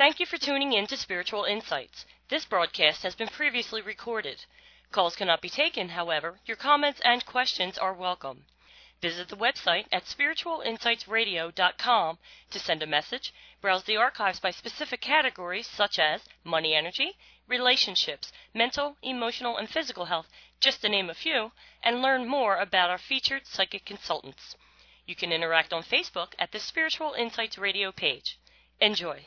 Thank you for tuning in to Spiritual Insights. This broadcast has been previously recorded. Calls cannot be taken, however, your comments and questions are welcome. Visit the website at spiritualinsightsradio.com to send a message, browse the archives by specific categories such as money energy, relationships, mental, emotional, and physical health, just to name a few, and learn more about our featured psychic consultants. You can interact on Facebook at the Spiritual Insights Radio page. Enjoy.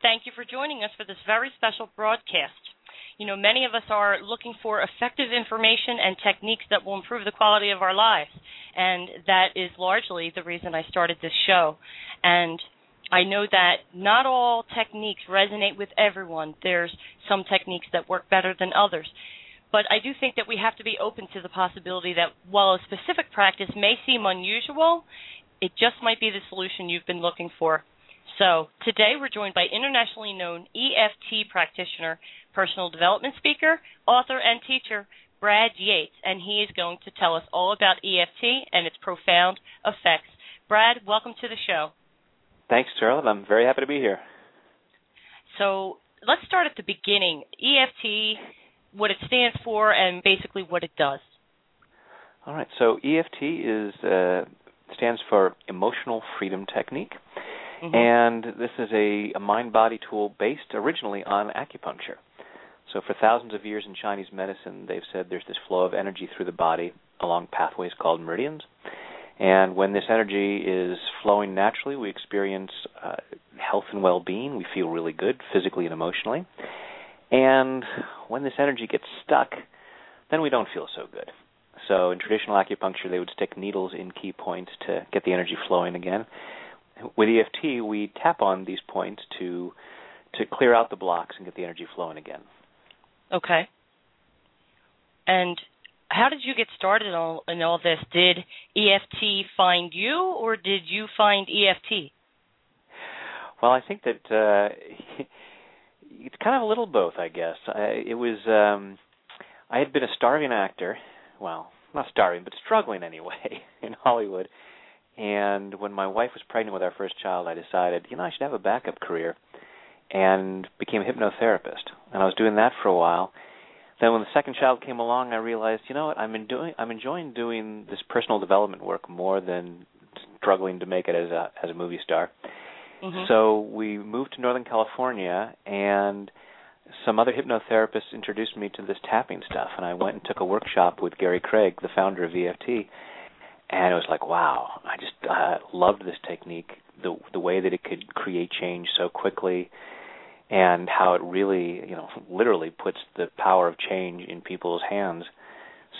Thank you for joining us for this very special broadcast. You know, many of us are looking for effective information and techniques that will improve the quality of our lives, and that is largely the reason I started this show. And I know that not all techniques resonate with everyone. There's some techniques that work better than others. But I do think that we have to be open to the possibility that while a specific practice may seem unusual, it just might be the solution you've been looking for. So today we're joined by internationally known EFT practitioner, personal development speaker, author, and teacher, Brad Yates, and he is going to tell us all about EFT and its profound effects. Brad, welcome to the show. Thanks, Charlotte. I'm very happy to be here. So let's start at the beginning. EFT, what it stands for, and basically what it does. All right. So EFT is uh, stands for Emotional Freedom Technique. Mm-hmm. And this is a, a mind body tool based originally on acupuncture. So, for thousands of years in Chinese medicine, they've said there's this flow of energy through the body along pathways called meridians. And when this energy is flowing naturally, we experience uh, health and well being. We feel really good physically and emotionally. And when this energy gets stuck, then we don't feel so good. So, in traditional acupuncture, they would stick needles in key points to get the energy flowing again with EFT, we tap on these points to to clear out the blocks and get the energy flowing again. Okay. And how did you get started in all, in all this? Did EFT find you, or did you find EFT? Well, I think that uh, it's kind of a little both, I guess. I, it was um, I had been a starving actor, well, not starving, but struggling anyway in Hollywood, and when my wife was pregnant with our first child, I decided, you know, I should have a backup career and became a hypnotherapist. And I was doing that for a while. Then when the second child came along, I realized, you know what, I'm enjoying I'm enjoying doing this personal development work more than struggling to make it as a as a movie star. Mm-hmm. So we moved to Northern California and some other hypnotherapists introduced me to this tapping stuff and I went and took a workshop with Gary Craig, the founder of EFT and it was like wow i just uh, loved this technique the the way that it could create change so quickly and how it really you know literally puts the power of change in people's hands.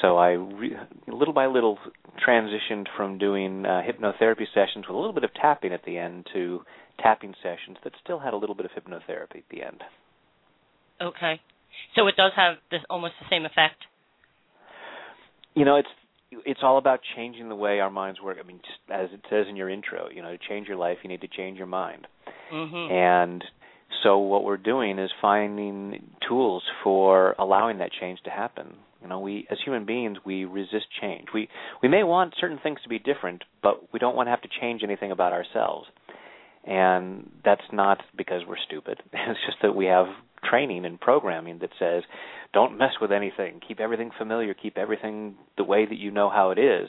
So i re- little by little transitioned from doing uh, hypnotherapy sessions with a little bit of tapping at the end to tapping sessions that still had a little bit of hypnotherapy at the end. Okay. So it does have this almost the same effect? You know it's it's all about changing the way our minds work. I mean, just as it says in your intro, you know, to change your life, you need to change your mind. Mm-hmm. And so what we're doing is finding tools for allowing that change to happen. You know, we as human beings, we resist change. We we may want certain things to be different, but we don't want to have to change anything about ourselves. And that's not because we're stupid. It's just that we have training and programming that says don't mess with anything. Keep everything familiar. Keep everything the way that you know how it is.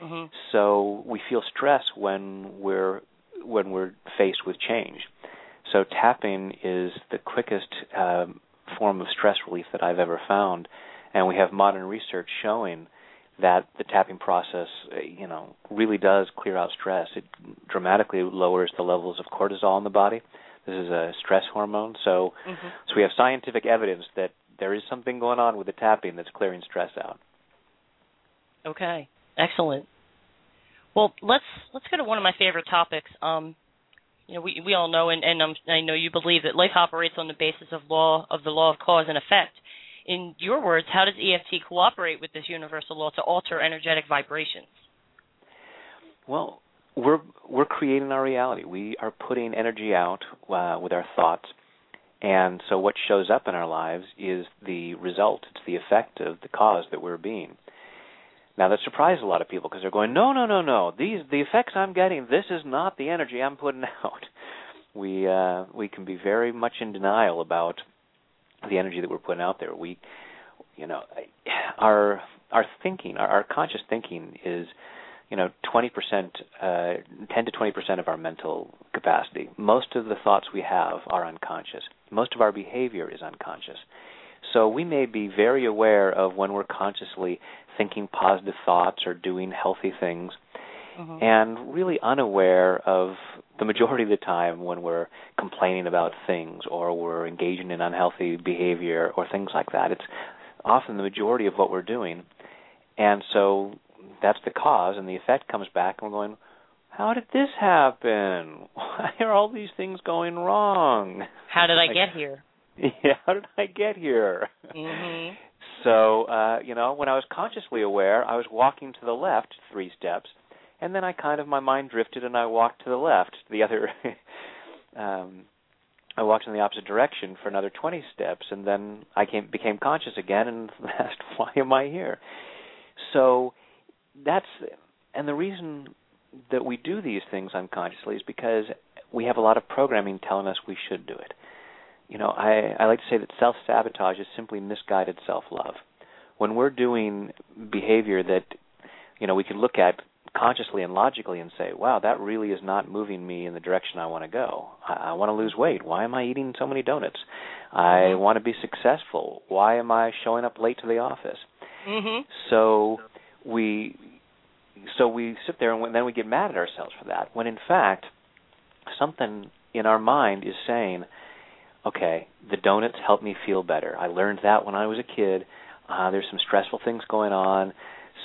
Hmm So we feel stress when we're when we're faced with change. So tapping is the quickest um, form of stress relief that I've ever found, and we have modern research showing that the tapping process, you know, really does clear out stress. It dramatically lowers the levels of cortisol in the body. This is a stress hormone, so hmm so we have scientific evidence that there is something going on with the tapping that's clearing stress out. Okay, excellent. Well, let's let's go to one of my favorite topics. Um, you know, we we all know, and, and um, I know you believe that life operates on the basis of law of the law of cause and effect. In your words, how does EFT cooperate with this universal law to alter energetic vibrations? Well, we're we're creating our reality. We are putting energy out uh, with our thoughts, and so what shows up in our lives is the result. It's the effect of the cause that we're being. Now that surprises a lot of people because they're going, no, no, no, no. These the effects I'm getting. This is not the energy I'm putting out. We uh, we can be very much in denial about the energy that we're putting out there. We, you know, our our thinking, our, our conscious thinking is, you know, 20%, uh, 10 to 20% of our mental capacity. Most of the thoughts we have are unconscious. Most of our behavior is unconscious. So we may be very aware of when we're consciously thinking positive thoughts or doing healthy things, Mhm. and really unaware of the majority of the time when we're complaining about things or we're engaging in unhealthy behavior or things like that. It's often the majority of what we're doing. And so that's the cause, and the effect comes back, and we're going, How did this happen? Why are all these things going wrong? How did I Like- get here? Yeah, how did I get here? hmm So, uh, you know, when I was consciously aware, I was walking to the left three steps, and then I kind of my mind drifted and I walked to the left, the other um I walked in the opposite direction for another 20 steps and then I came became conscious again and asked why am I here? So that's and the reason that we do these things unconsciously is because we have a lot of programming telling us we should do it. You know, I I like to say that self-sabotage is simply misguided self-love. When we're doing behavior that you know, we can look at consciously and logically and say, wow, that really is not moving me in the direction I want to go. I, I want to lose weight. Why am I eating so many donuts? I want to be successful. Why am I showing up late to the office? hmm So we so we sit there and then we get mad at ourselves for that. When in fact, something in our mind is saying, okay, the donuts help me feel better. I learned that when I was a kid. Uh, there's some stressful things going on,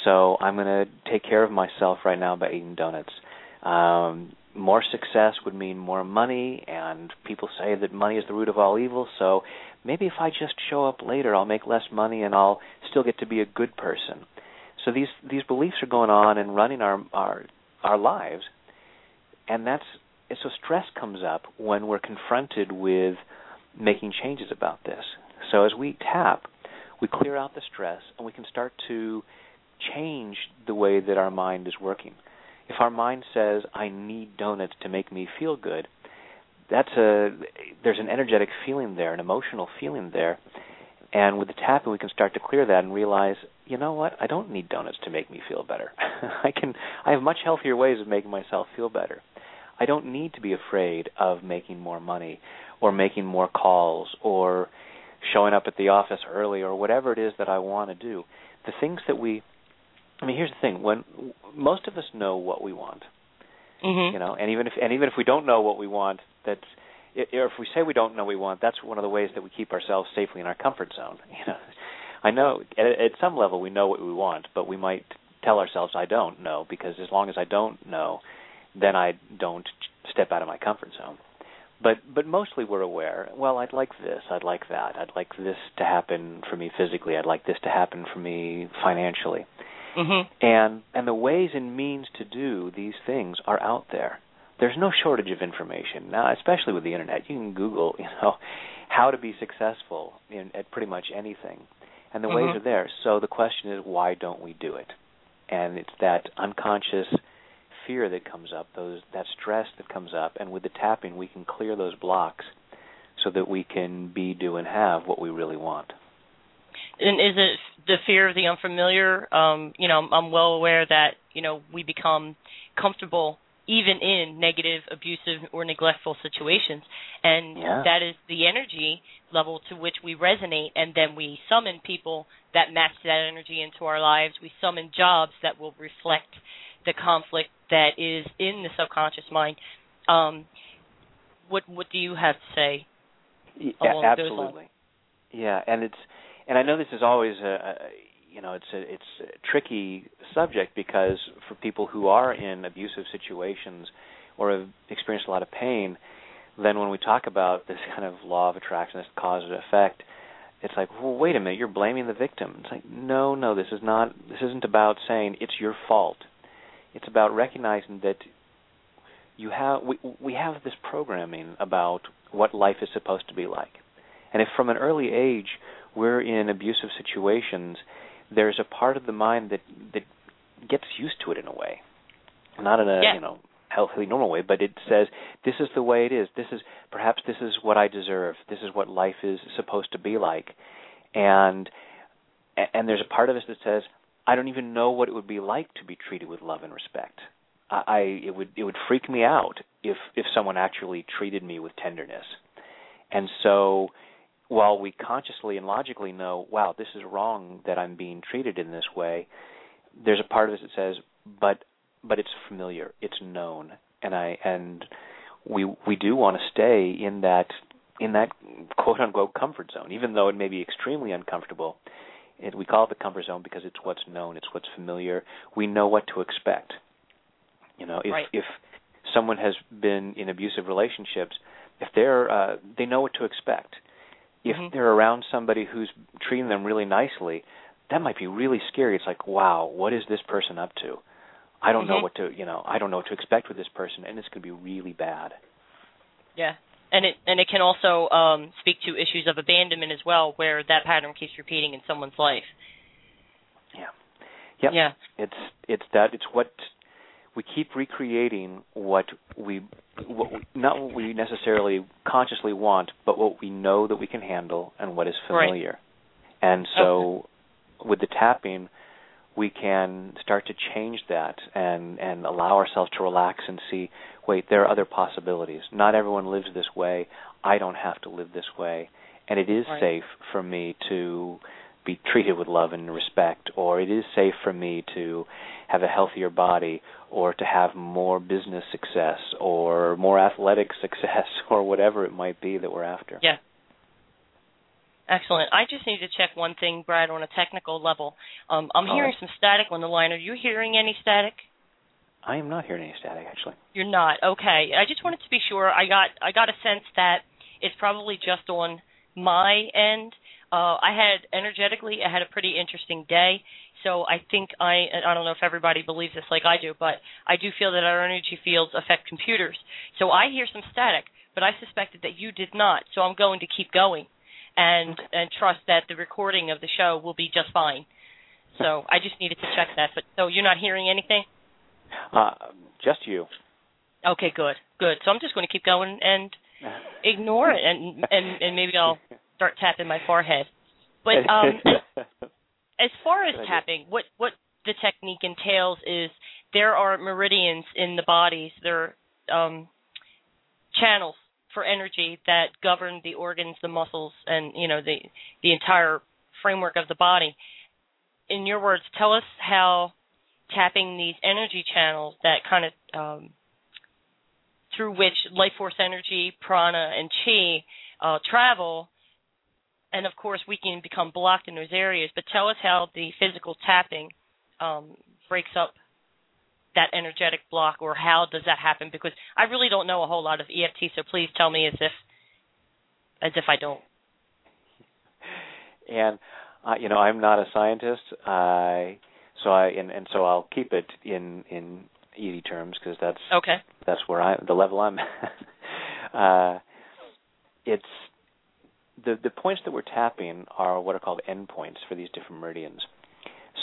so I'm going to take care of myself right now by eating donuts. Um, more success would mean more money, and people say that money is the root of all evil. So maybe if I just show up later, I'll make less money and I'll still get to be a good person. So these these beliefs are going on and running our our our lives, and that's so stress comes up when we're confronted with making changes about this. So as we tap, we clear out the stress and we can start to change the way that our mind is working. If our mind says I need donuts to make me feel good, that's a there's an energetic feeling there, an emotional feeling there. And with the tapping we can start to clear that and realize, you know what? I don't need donuts to make me feel better. I can I have much healthier ways of making myself feel better. I don't need to be afraid of making more money or making more calls or showing up at the office early or whatever it is that I want to do. The things that we I mean, here's the thing: when most of us know what we want, hmm you know, and even if and even if we don't know what we want, that's if we say we don't know what we want, that's one of the ways that we keep ourselves safely in our comfort zone. You know, I know at, at some level we know what we want, but we might tell ourselves I don't know because as long as I don't know, then I don't step out of my comfort zone. But but mostly we're aware. Well, I'd like this. I'd like that. I'd like this to happen for me physically. I'd like this to happen for me financially. hmm And and the ways and means to do these things are out there. There's no shortage of information now, especially with the internet. You can Google, you know, how to be successful in at pretty much anything, and the ways Mhm. are there. So the question is, why don't we do it? And it's that unconscious fear that comes up, those that stress that comes up, and with the tapping, we can clear those blocks, so that we can be, do, and have what we really want. And is it the fear of the unfamiliar? Um, you know, I'm, I'm well aware that you know we become comfortable even in negative, abusive, or neglectful situations. And Yeah. that is the energy level to which we resonate. And then we summon people that match that energy into our lives. We summon jobs that will reflect the conflict that is in the subconscious mind. Um, what what do you have to say? Y- along those absolutely. Yeah, and it's and I know this is always a, a you know it's a it's a tricky subject because for people who are in abusive situations or have experienced a lot of pain, then when we talk about this kind of law of attraction, this cause and effect, it's like, well, wait a minute, you're blaming the victim. It's like, no, no, this is not. This isn't about saying it's your fault. It's about recognizing that you have we we have this programming about what life is supposed to be like. And if from an early age we're in abusive situations, there's a part of the mind that that gets used to it in a way. Not in a, Yeah. you know, healthy normal way, but it says this is the way it is. This is perhaps this is what I deserve. This is what life is supposed to be like. And and there's a part of us that says I don't even know what it would be like to be treated with love and respect. I, I it would it would freak me out if if someone actually treated me with tenderness. And so while we consciously and logically know, wow, this is wrong that I'm being treated in this way, there's a part of us that says, but but it's familiar, it's known, and I and we we do want to stay in that in that quote unquote comfort zone, even though it may be extremely uncomfortable. It, we call it the comfort zone because it's what's known, it's what's familiar. We know what to expect. You know, if Right. if someone has been in abusive relationships, if they're uh, they know what to expect. If Mhm. they're around somebody who's treating them really nicely, that might be really scary. It's like, wow, what is this person up to? I don't know Mhm. what to, you know, I don't know what to expect with this person, and it's going to be really bad. Yeah. And it and it can also um, speak to issues of abandonment as well, where that pattern keeps repeating in someone's life. Yeah. Yep. Yeah. It's it's that it's what we keep recreating what we what we, not what we necessarily consciously want, but what we know that we can handle and what is Right. familiar. And so with the tapping we can start to change that and and allow ourselves to relax and see wait there are other possibilities not everyone lives this way i don't have to live this way and it is Right. safe for me to be treated with love and respect or it is safe for me to have a healthier body or to have more business success or more athletic success or whatever it might be that we're after Yeah. Excellent. I just need to check one thing, Brad, on a technical level. Um, I'm All hearing right. some static on the line. Are you hearing any static? i am not hearing any static actually You're not. Okay. I just wanted to be sure. I got I got a sense that it's probably just on my end. Uh, I had energetically, I had a pretty interesting day. So I think I I don't know if everybody believes this like I do, but I do feel that our energy fields affect computers. So I hear some static, but I suspected that you did not. So I'm going to keep going and and trust that the recording of the show will be just fine. So I just needed to check that. But so you're not hearing anything? uh just you Okay, good, good. So I'm just going to keep going and ignore it, and and and maybe I'll start tapping my forehead. But um, as far as tapping, what what the technique entails is there are meridians in the bodies. There are um, channels for energy that govern the organs, the muscles, and you know the the entire framework of the body. In your words, tell us how tapping these energy channels that kind of um, through which life force energy, prana, and chi uh, travel. And of course, we can become blocked in those areas. But tell us how the physical tapping um, breaks up that energetic block, or how does that happen? Because I really don't know a whole lot of EFT, so please tell me as if as if I don't. and uh, you know I'm not a scientist, I so I and, and so I'll keep it in in easy terms because that's Okay. that's where I the level I'm. at. uh, it's the the points that we're tapping are what are called endpoints for these different meridians.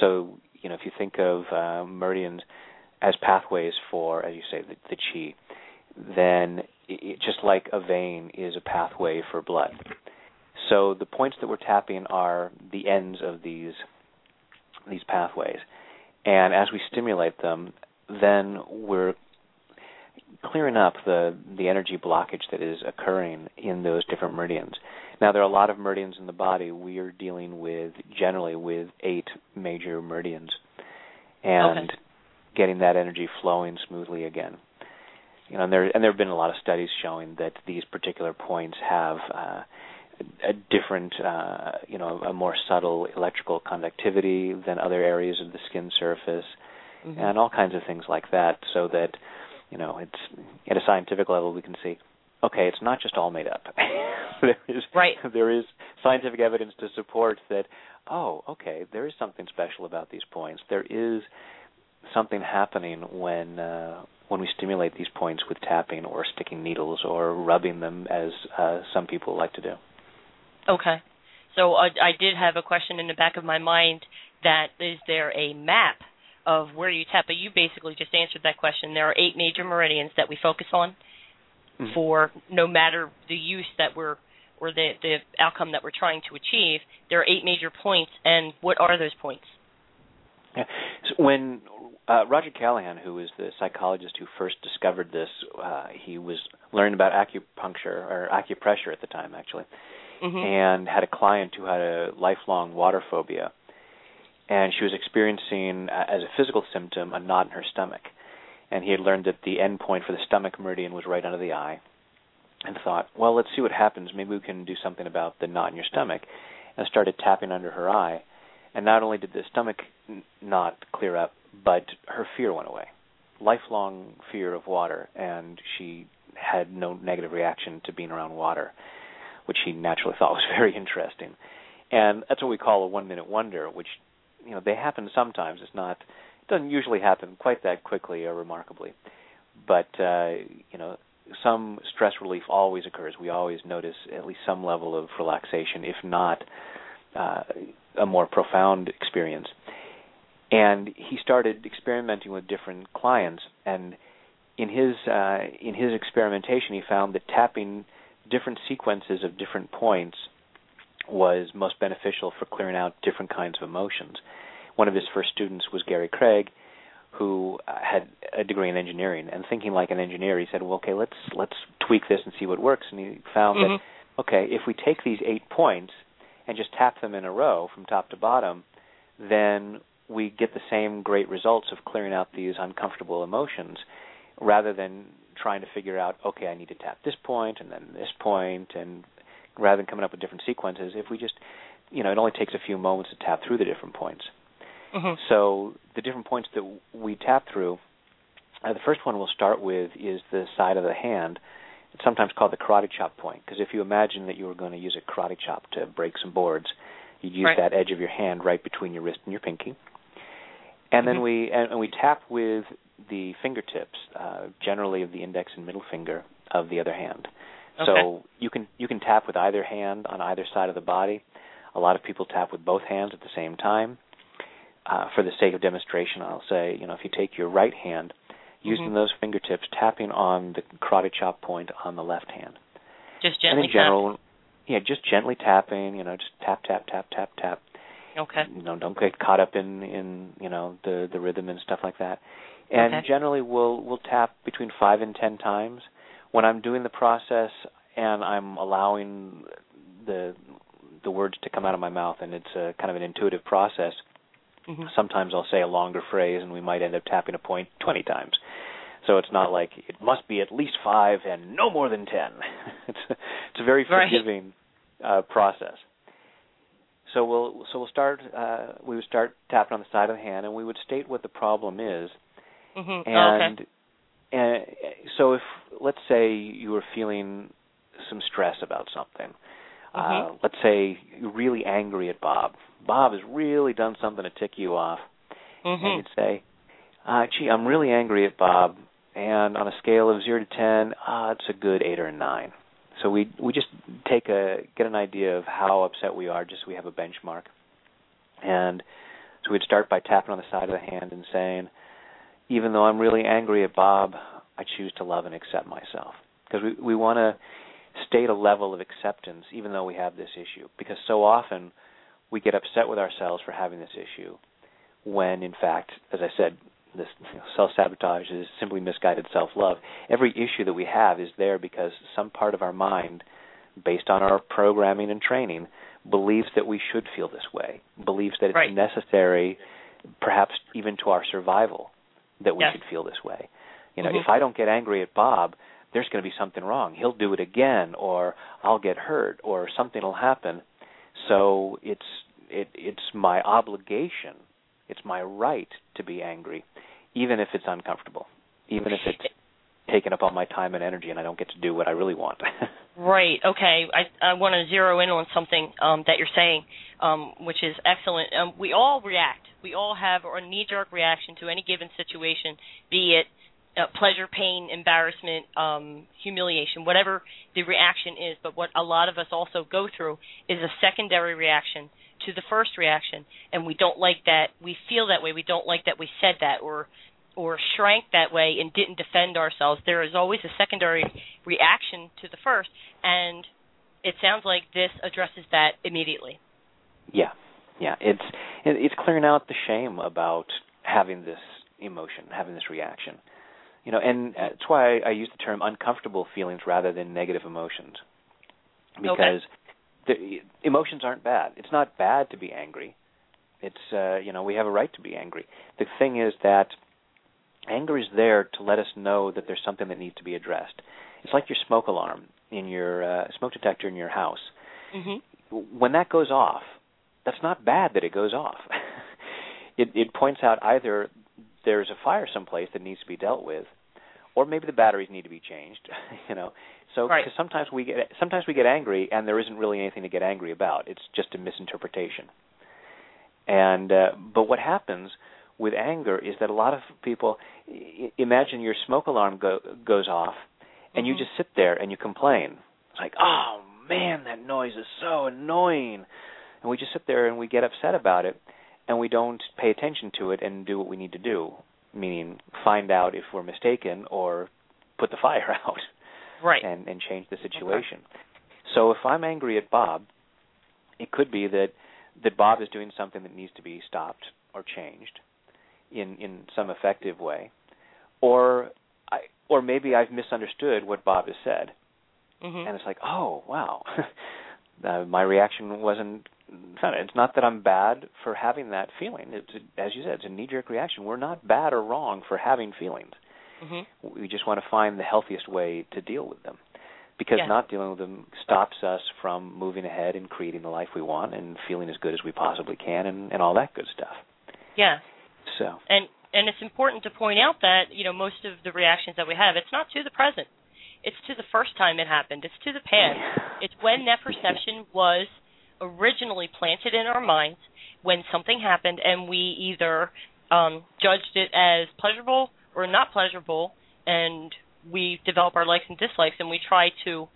So you know if you think of uh, meridians as pathways for, as you say, the, the chi, then it, just like a vein is a pathway for blood. So the points that we're tapping are the ends of these these pathways, And as we stimulate them, then we're clearing up the the energy blockage that is occurring in those different meridians. Now there are a lot of meridians in the body. We are dealing with generally with eight major meridians, and Okay. getting that energy flowing smoothly again. You know, and there and there have been a lot of studies showing that these particular points have uh, a different, uh, you know, a more subtle electrical conductivity than other areas of the skin surface, Mhm. and all kinds of things like that. So that, you know, it's at a scientific level we can see, okay, it's not just all made up. there is Right. there is scientific evidence to support that. Oh, okay, there is something special about these points. There is something happening when uh, when we stimulate these points with tapping or sticking needles or rubbing them, as uh, some people like to do. Okay. So uh, I did have a question in the back of my mind that is there a map of where you tap? But you basically just answered that question. There are eight major meridians that we focus on Mhm. for no matter the use that we're or the the outcome that we're trying to achieve. There are eight major points, and what are those points? Yeah. So when uh, Roger Callahan, who was the psychologist who first discovered this, uh, he was learning about acupuncture or acupressure at the time, actually, hmm and had a client who had a lifelong water phobia, and she was experiencing, uh, as a physical symptom, a knot in her stomach, and he had learned that the end point for the stomach meridian was right under the eye, and thought, well, let's see what happens. Maybe we can do something about the knot in your stomach, and started tapping under her eye, and not only did the stomach knot clear up, but her fear went away, lifelong fear of water, and she had no negative reaction to being around water which he naturally thought was very interesting. And that's what we call a one minute wonder, which you know, they happen sometimes. It's not doesn't usually happen quite that quickly or remarkably. But uh, you know, some stress relief always occurs. We always notice at least some level of relaxation, if not uh, a more profound experience. And he started experimenting with different clients and in his uh, in his experimentation he found that tapping different sequences of different points was most beneficial for clearing out different kinds of emotions. One of his first students was Gary Craig, who uh, had a degree in engineering, and thinking like an engineer, he said, "Well, okay, let's let's tweak this and see what works." And he found Mhm. that okay, if we take these eight points and just tap them in a row from top to bottom, then we get the same great results of clearing out these uncomfortable emotions, rather than trying to figure out, okay, I need to tap this point and then this point, and rather than coming up with different sequences, if we just, you know, it only takes a few moments to tap through the different points. Hmm So the different points that we tap through, uh, the first one we'll start with is the side of the hand. It's sometimes called the karate chop point because if you imagine that you were going to use a karate chop to break some boards, you'd use Right. that edge of your hand right between your wrist and your pinky. And then Mhm. we and, and we tap with the fingertips, uh, generally of the index and middle finger of the other hand. So you can you can tap with either hand on either side of the body. A lot of people tap with both hands at the same time. Uh, for the sake of demonstration, I'll say, you know, if you take your right hand, using Mhm. those fingertips, tapping on the karate chop point on the left hand, Just gently and in general, yeah, just gently tapping, you know, just tap, tap, tap, tap, tap. tap. Okay. You know, don't get caught up in in you know the the rhythm and stuff like that. And Okay. generally, we'll we'll tap between five and ten times. When I'm doing the process and I'm allowing the the words to come out of my mouth, and it's a kind of an intuitive process. Hmm Sometimes I'll say a longer phrase, and we might end up tapping a point twenty times. So it's not like it must be at least five and no more than ten. it's it's a very Right. forgiving uh, process. So we'll so we'll start. Uh, we would start tapping on the side of the hand, and we would state what the problem is. hmm And okay. and so if let's say you were feeling some stress about something, uh, Mhm. let's say you're really angry at Bob. Bob has really done something to tick you off, and hmm you'd say, uh, "Gee, I'm really angry at Bob." And on a scale of zero to ten, uh, it's a good eight or a nine. So we we just take a get an idea of how upset we are, just so we have a benchmark. And so we'd start by tapping on the side of the hand and saying, even though I'm really angry at Bob, I choose to love and accept myself. Because we we want to state a level of acceptance, even though we have this issue. Because so often we get upset with ourselves for having this issue, when in fact, as I said, this you know, self-sabotage is simply misguided self-love. Every issue that we have is there because some part of our mind, based on our programming and training, believes that we should feel this way, believes that it's right. necessary, perhaps even to our survival, that we yes. should feel this way. You know, mm-hmm. if I don't get angry at Bob, there's going to be something wrong. He'll do it again, or I'll get hurt, or something will happen. So it's it it's my obligation, it's my right to be angry, even if it's uncomfortable, even if it's taking up all my time and energy, and I don't get to do what I really want. right. Okay. I I want to zero in on something um, that you're saying, um, which is excellent. Um, we all react. We all have a knee-jerk reaction to any given situation, be it uh, pleasure, pain, embarrassment, um, humiliation, whatever the reaction is. But what a lot of us also go through is a secondary reaction to the first reaction, and we don't like that. We feel that way. We don't like that we said that, or or shrank that way and didn't defend ourselves. There is always a secondary reaction to the first, and it sounds like this addresses that immediately. Yeah, yeah. It's it's clearing out the shame about having this emotion, having this reaction you know, and that's why I use the term uncomfortable feelings rather than negative emotions, because okay. the emotions aren't bad. It's not bad to be angry. It's uh, you know we have a right to be angry. The thing is that anger is there to let us know that there's something that needs to be addressed. It's like your smoke alarm in your uh, smoke detector in your house. Mm-hmm. When that goes off, that's not bad that it goes off. it it points out either there's a fire someplace that needs to be dealt with, or maybe the batteries need to be changed. you know, so right. cause sometimes we get sometimes we get angry and there isn't really anything to get angry about. It's just a misinterpretation. And uh, but what happens with anger is that a lot of people imagine your smoke alarm go, goes off, and mm-hmm. you just sit there and you complain. It's like, oh man, that noise is so annoying, and we just sit there and we get upset about it and we don't pay attention to it and do what we need to do, meaning find out if we're mistaken or put the fire out, right, and and change the situation. Okay. So if I'm angry at Bob, it could be that that Bob is doing something that needs to be stopped or changed in in some effective way, or I or maybe I've misunderstood what Bob has said, mm-hmm. and it's like, oh wow, uh, my reaction wasn't it's not that I'm bad for having that feeling. It's as you said, it's a knee-jerk reaction. We're not bad or wrong for having feelings. Mm-hmm. We just want to find the healthiest way to deal with them, because not dealing with them stops us from moving ahead and creating the life we want and feeling as good as we possibly can and, and all that good stuff. Yeah. So. And and it's important to point out that you know most of the reactions that we have, it's not to the present. It's to the first time it happened. It's to the past. It's when that perception was originally planted in our minds when something happened and we either um, judged it as pleasurable or not pleasurable and we develop our likes and dislikes and we try to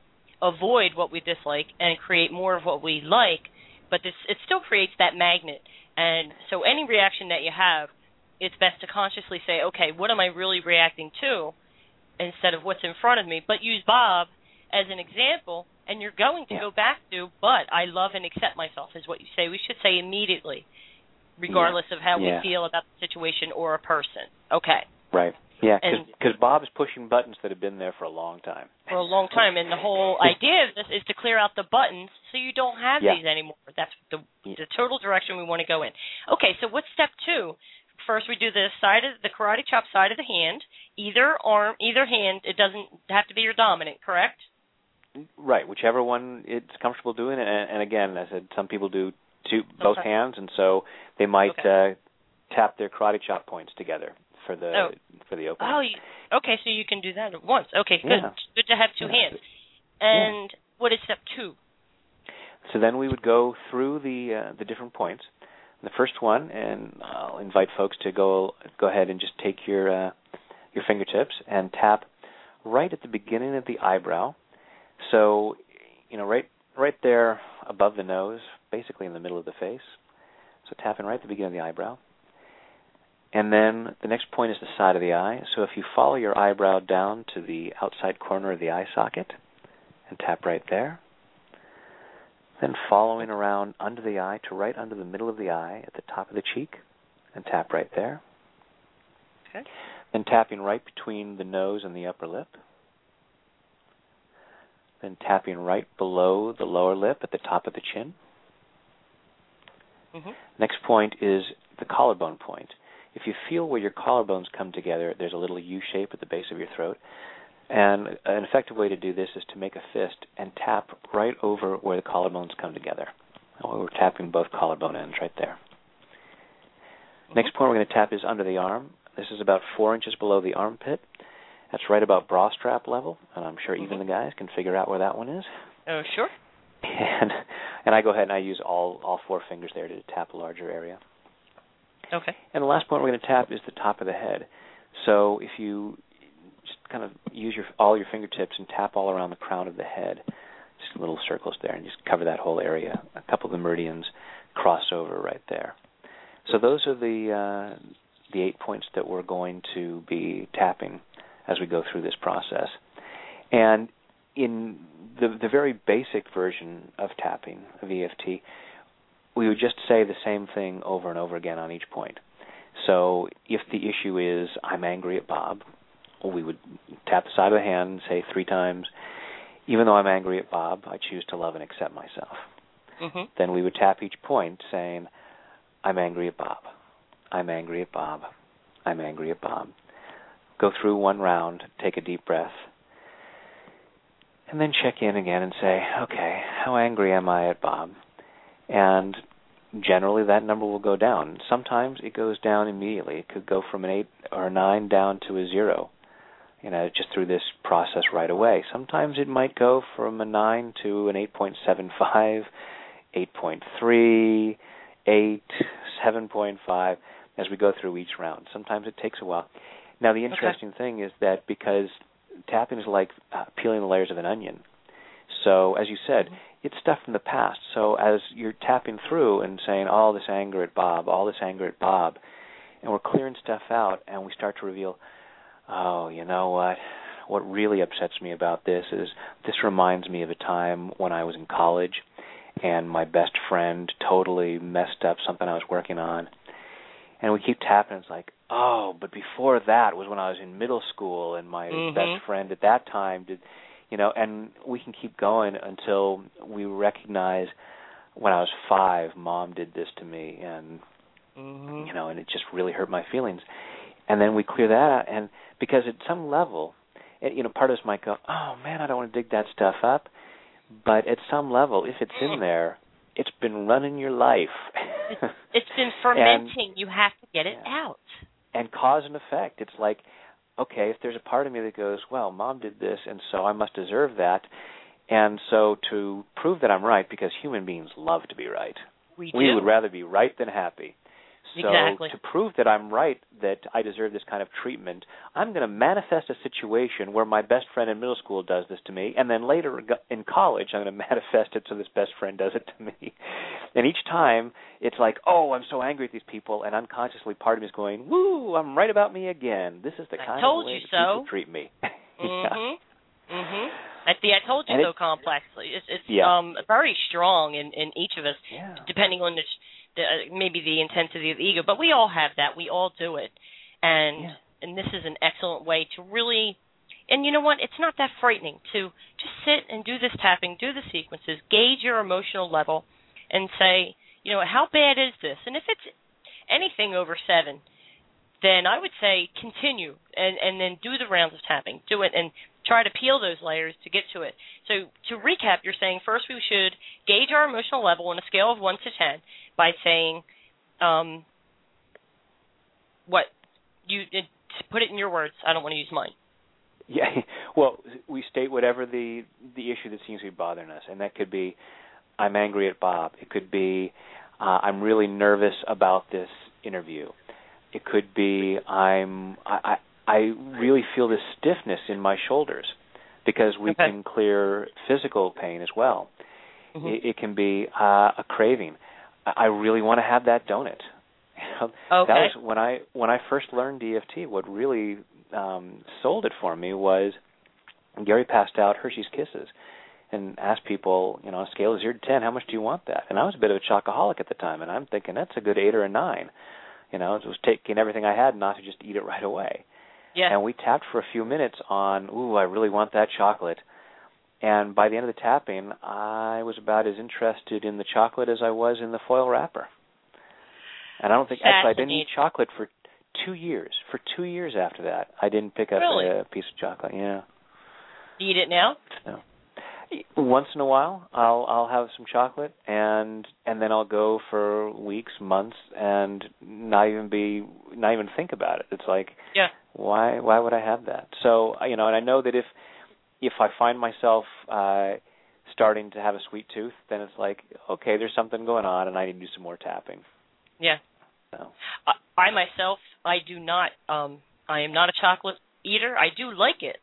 avoid what we dislike and create more of what we like but this it still creates that magnet. And so any reaction that you have it's best to consciously say okay what am i really reacting to? instead of what's in front of me but use bob as an example and you're going to yeah. go back to but i love and accept myself is what you say. We should say immediately regardless yeah. of how yeah. we feel about the situation or a person. Okay. Right. Yeah because And- bob is pushing buttons that have been there for a long time. For a long time and the whole idea of this is to clear out the buttons so you don't have these anymore. That's the the total direction we want to go in. Okay so what's step two? First we do the side of the karate chop side of the hand. Either arm either hand it doesn't have to be your dominant correct Right, whichever one it's comfortable doing, and, and again, as I said, some people do two both Okay. hands, and so they might Okay. uh, tap their karate chop points together for the Oh. for the opening. Oh, you, okay. So you can do that at once. Okay, good. Yeah. Good to have two Yeah. hands. And what is step two? So then we would go through the uh, the different points. The first one, and I'll invite folks to go go ahead and just take your uh, your fingertips and tap right at the beginning of the eyebrow. So, you know, right right there above the nose, basically in the middle of the face. So tapping right at the beginning of the eyebrow. And then the next point is the side of the eye. So if you follow your eyebrow down to the outside corner of the eye socket and tap right there. Then following around under the eye to right under the middle of the eye at the top of the cheek and tap right there. Okay. Then tapping right between the nose and the upper lip. Then tapping right below the lower lip at the top of the chin. Mm-hmm. Next point is the collarbone point. If you feel where your collarbones come together, there's a little U shape at the base of your throat. And an effective way to do this is to make a fist and tap right over where the collarbones come together. We're tapping both collarbone ends right there. Next point we're going to tap is under the arm. This is about four inches below the armpit. That's right about bra strap level, and I'm sure even the guys can figure out where that one is. Oh, sure. And and I go ahead and I use all all four fingers there to tap a larger area. Okay. And the last point we're going to tap is the top of the head. So if you just kind of use your all your fingertips and tap all around the crown of the head, just little circles there, and just cover that whole area. A couple of the meridians cross over right there. So those are the uh, the eight points that we're going to be tapping as we go through this process. And in the the very basic version of tapping of EFT, we would just say the same thing over and over again on each point. So if the issue is I'm angry at Bob, we would tap the side of the hand and say three times, even though I'm angry at Bob, I choose to love and accept myself. Mm-hmm. Then we would tap each point saying, I'm angry at Bob. I'm angry at Bob. I'm angry at Bob. Go through one round, take a deep breath, and then check in again and say, okay, how angry am I at Bob? And generally that number will go down. Sometimes it goes down immediately. It could go from an 8 or a 9 down to a 0, you know, just through this process right away. Sometimes it might go from a 9 to an 8.75, 8.3, 8, 7.5 as we go through each round. Sometimes it takes a while. Now the interesting okay. thing is that because tapping is like uh, peeling the layers of an onion. So as you said, mm-hmm. it's stuff from the past. So as you're tapping through and saying all this anger at Bob, all this anger at Bob, and we're clearing stuff out, and we start to reveal, oh, you know what? What really upsets me about this is this reminds me of a time when I was in college, and my best friend totally messed up something I was working on, and we keep tapping. It's like, oh, but before that was when I was in middle school, and my mm-hmm. best friend at that time did, you know, and we can keep going until we recognize when I was five, mom did this to me, and mm-hmm. you know, and it just really hurt my feelings. And then we clear that out, and because at some level, it, you know, part of us might go, oh man, I don't want to dig that stuff up, but at some level, if it's in Mm. there, it's been running your life. It's been fermenting. you have to get it Yeah. out. And cause and effect. It's like, okay, if there's a part of me that goes, well, mom did this, and so I must deserve that. And so to prove that I'm right, because human beings love to be right, We we would rather be right than happy. So Exactly. to prove that I'm right, that I deserve this kind of treatment, I'm going to manifest a situation where my best friend in middle school does this to me, and then later in college, I'm going to manifest it so this best friend does it to me. And each time, it's like, oh, I'm so angry at these people, and unconsciously, part of me is going, woo, I'm right about me again. This is the I kind of way that so. people treat me. yeah. Mhm. Mhm. At the I told you And so it- complex. It's it's Yeah. um very strong in in each of us, Yeah. depending on the, the uh, maybe the intensity of the ego. But we all have that. We all do it, and Yeah. and this is an excellent way to really. And you know what? It's not that frightening to just sit and do this tapping, do the sequences, gauge your emotional level, and say, you know, how bad is this? And if it's anything over seven, then I would say continue and and then do the rounds of tapping. Do it and try to peel those layers to get to it. So to recap, you're saying first we should gauge our emotional level on a scale of one to ten by saying, um, what you put it in your words. I don't want to use mine. Yeah. Well, we state whatever the the issue that seems to be bothering us, and that could be, I'm angry at Bob. It could be, uh, I'm really nervous about this interview. It could be, I'm I I, I really feel this stiffness in my shoulders, because we Okay. can clear physical pain as well. Mhm. It, it can be uh, a craving. I I really want to have that donut. Okay. That was when I when I first learned EFT. What really um, sold it for me was Gary passed out Hershey's Kisses and asked people, you know, on a scale of zero to ten, how much do you want that? And I was a bit of a chocoholic at the time, and I'm thinking that's a good eight or a nine. You know, it was taking everything I had not to just eat it right away. Yeah. And we tapped for a few minutes on, ooh, I really want that chocolate. And by the end of the tapping, I was about as interested in the chocolate as I was in the foil wrapper. And I don't think actually I didn't eat chocolate for two years. For two years after that, I didn't pick up really? a piece of chocolate. Yeah. eat it now? No. Once in a while, I'll I'll have some chocolate, and and then I'll go for weeks, months, and not even be not even think about it. It's like, yeah, why why would I have that? So you know, and I know that if if I find myself uh starting to have a sweet tooth, then it's like, okay, there's something going on, and I need to do some more tapping. Yeah. So. I, I myself, I do not. Um, I am not a chocolate eater. I do like it,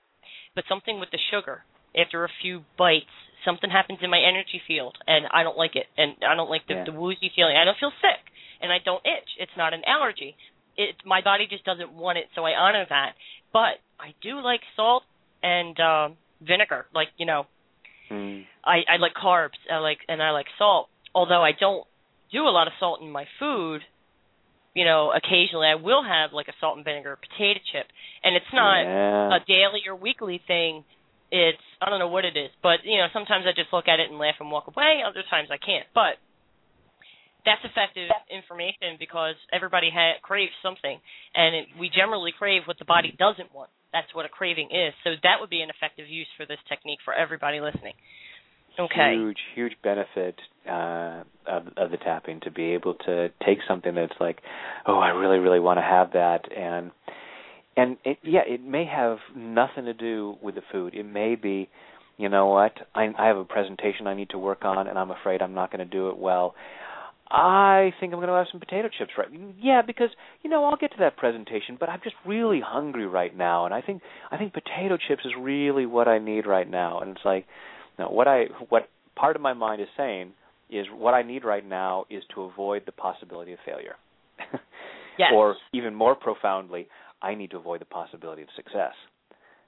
but something with the sugar. After a few bites, something happens in my energy field, and I don't like it. And I don't like the, Yeah. the woozy feeling. I don't feel sick, and I don't itch. It's not an allergy. It my body just doesn't want it, so I honor that. But I do like salt and um, vinegar. Like you know, Mm. I I like carbs. I like and I like salt. Although I don't do a lot of salt in my food, you know, occasionally I will have like a salt and vinegar potato chip, and it's not yeah. a daily or weekly thing. It's I don't know what it is, but you know, sometimes I just look at it and laugh and walk away. Other times I can't. But that's effective information because everybody ha- craves something, and it, we generally crave what the body doesn't want. That's what a craving is. So that would be an effective use for this technique for everybody listening. Okay. huge huge benefit uh of of the tapping to be able to take something that's like oh i really really want to have that and and it yeah it may have nothing to do with the food it may be you know what i i have a presentation i need to work on and i'm afraid i'm not going to do it well I think I'm going to have some potato chips right. Yeah, because you know I'll get to that presentation, but I'm just really hungry right now, and I think I think potato chips is really what I need right now. And it's like, no, what I what part of my mind is saying is what I need right now is to avoid the possibility of failure. Yes. or even more profoundly, I need to avoid the possibility of success.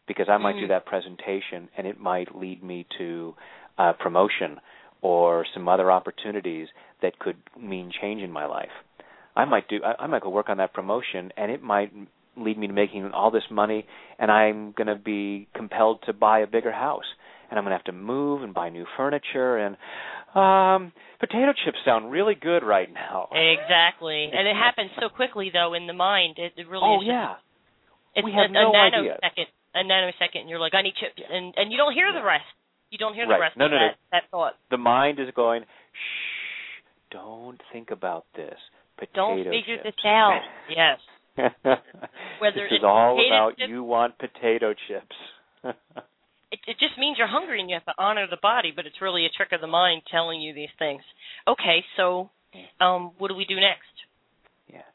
Because I might do Mhm. that presentation and it might lead me to uh, promotion or some other opportunities that could mean change in my life. I might do I, I might go work on that promotion and it might lead me to making all this money and I'm going to be compelled to buy a bigger house and I'm going to have to move and buy new furniture and um potato chips sound really good right now. Exactly, and it happens so quickly though in the mind. It, it really oh is. just- yeah. it's we have a, no a idea. nanosecond, a nanosecond, and you're like, I need chips, and and you don't hear the rest. You don't hear the rest No, of no, no. that, that thought. The mind is going, shh, don't think about this. Potato Don't figure chips. this out. Yes. Whether this is it's all about chips- you want potato chips. It, it just means you're hungry and you have to honor the body, but it's really a trick of the mind telling you these things. Okay, so um, what do we do next? Yeah,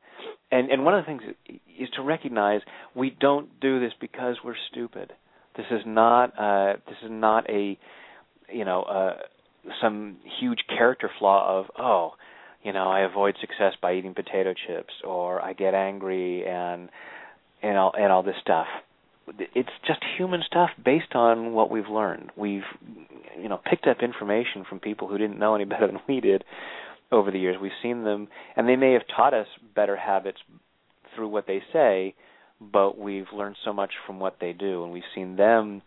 and and one of the things is to recognize we don't do this because we're stupid. This is not uh, this is not a you know uh, some huge character flaw of oh you know I avoid success by eating potato chips or I get angry and and all and all this stuff. It's just human stuff based on what we've learned. We've you know picked up information from people who didn't know any better than we did over the years. We've seen them, and they may have taught us better habits through what they say, but we've learned so much from what they do, and we've seen them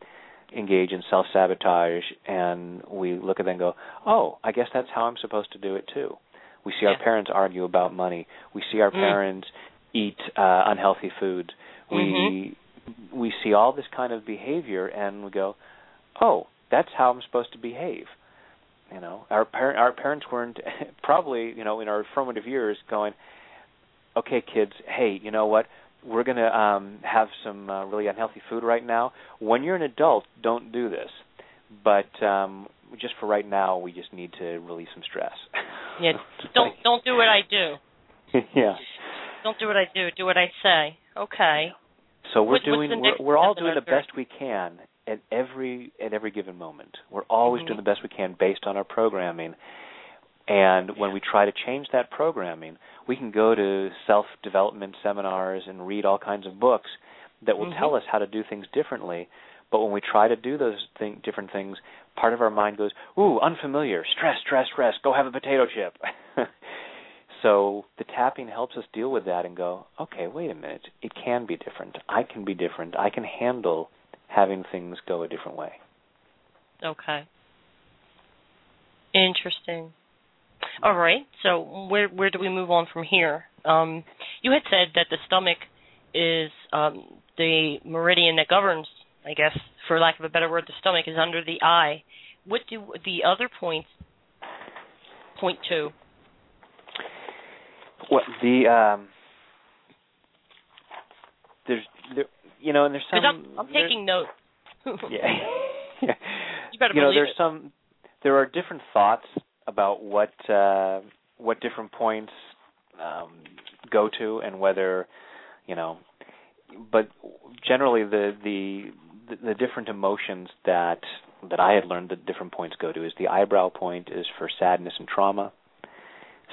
engage in self sabotage, and we look at them and go, "Oh, I guess that's how I'm supposed to do it too." We see our parents argue about money. We see our Mm. parents eat uh, unhealthy foods. We Mhm. We see all this kind of behavior, and we go, "Oh, that's how I'm supposed to behave." You know, our parent our parents weren't probably you know in our formative years going, "Okay, kids, hey, you know what? We're gonna um, have some uh, really unhealthy food right now. When you're an adult, don't do this. But um, just for right now, we just need to release some stress." Yeah, don't don't do what I do. yeah. Don't do what I do. Do what I say. Okay. So we're What- doing we're, we're all doing the best we can at every at every given moment. We're always Mhm. doing the best we can based on our programming. And when we try to change that programming, we can go to self-development seminars and read all kinds of books that will Mhm. tell us how to do things differently. But when we try to do those thing, different things, part of our mind goes, "Ooh, unfamiliar, stress, stress, stress. Go have a potato chip." so the tapping helps us deal with that and go, okay, wait a minute, it can be different. I can be different. I can handle having things go a different way. Okay. Interesting. All right. So where where do we move on from here? Um, you had said that the stomach is um, the meridian that governs, I guess, for lack of a better word, the stomach is under the eye. What do the other points point to? What the um, there's there, you know, and there's some. I'm, I'm taking notes. yeah. You better you know, there's it. some. There are different thoughts about what uh, what different points um, go to and whether you know. But generally, the the the, the different emotions that that I had learned that different points go to is the eyebrow point is for sadness and trauma.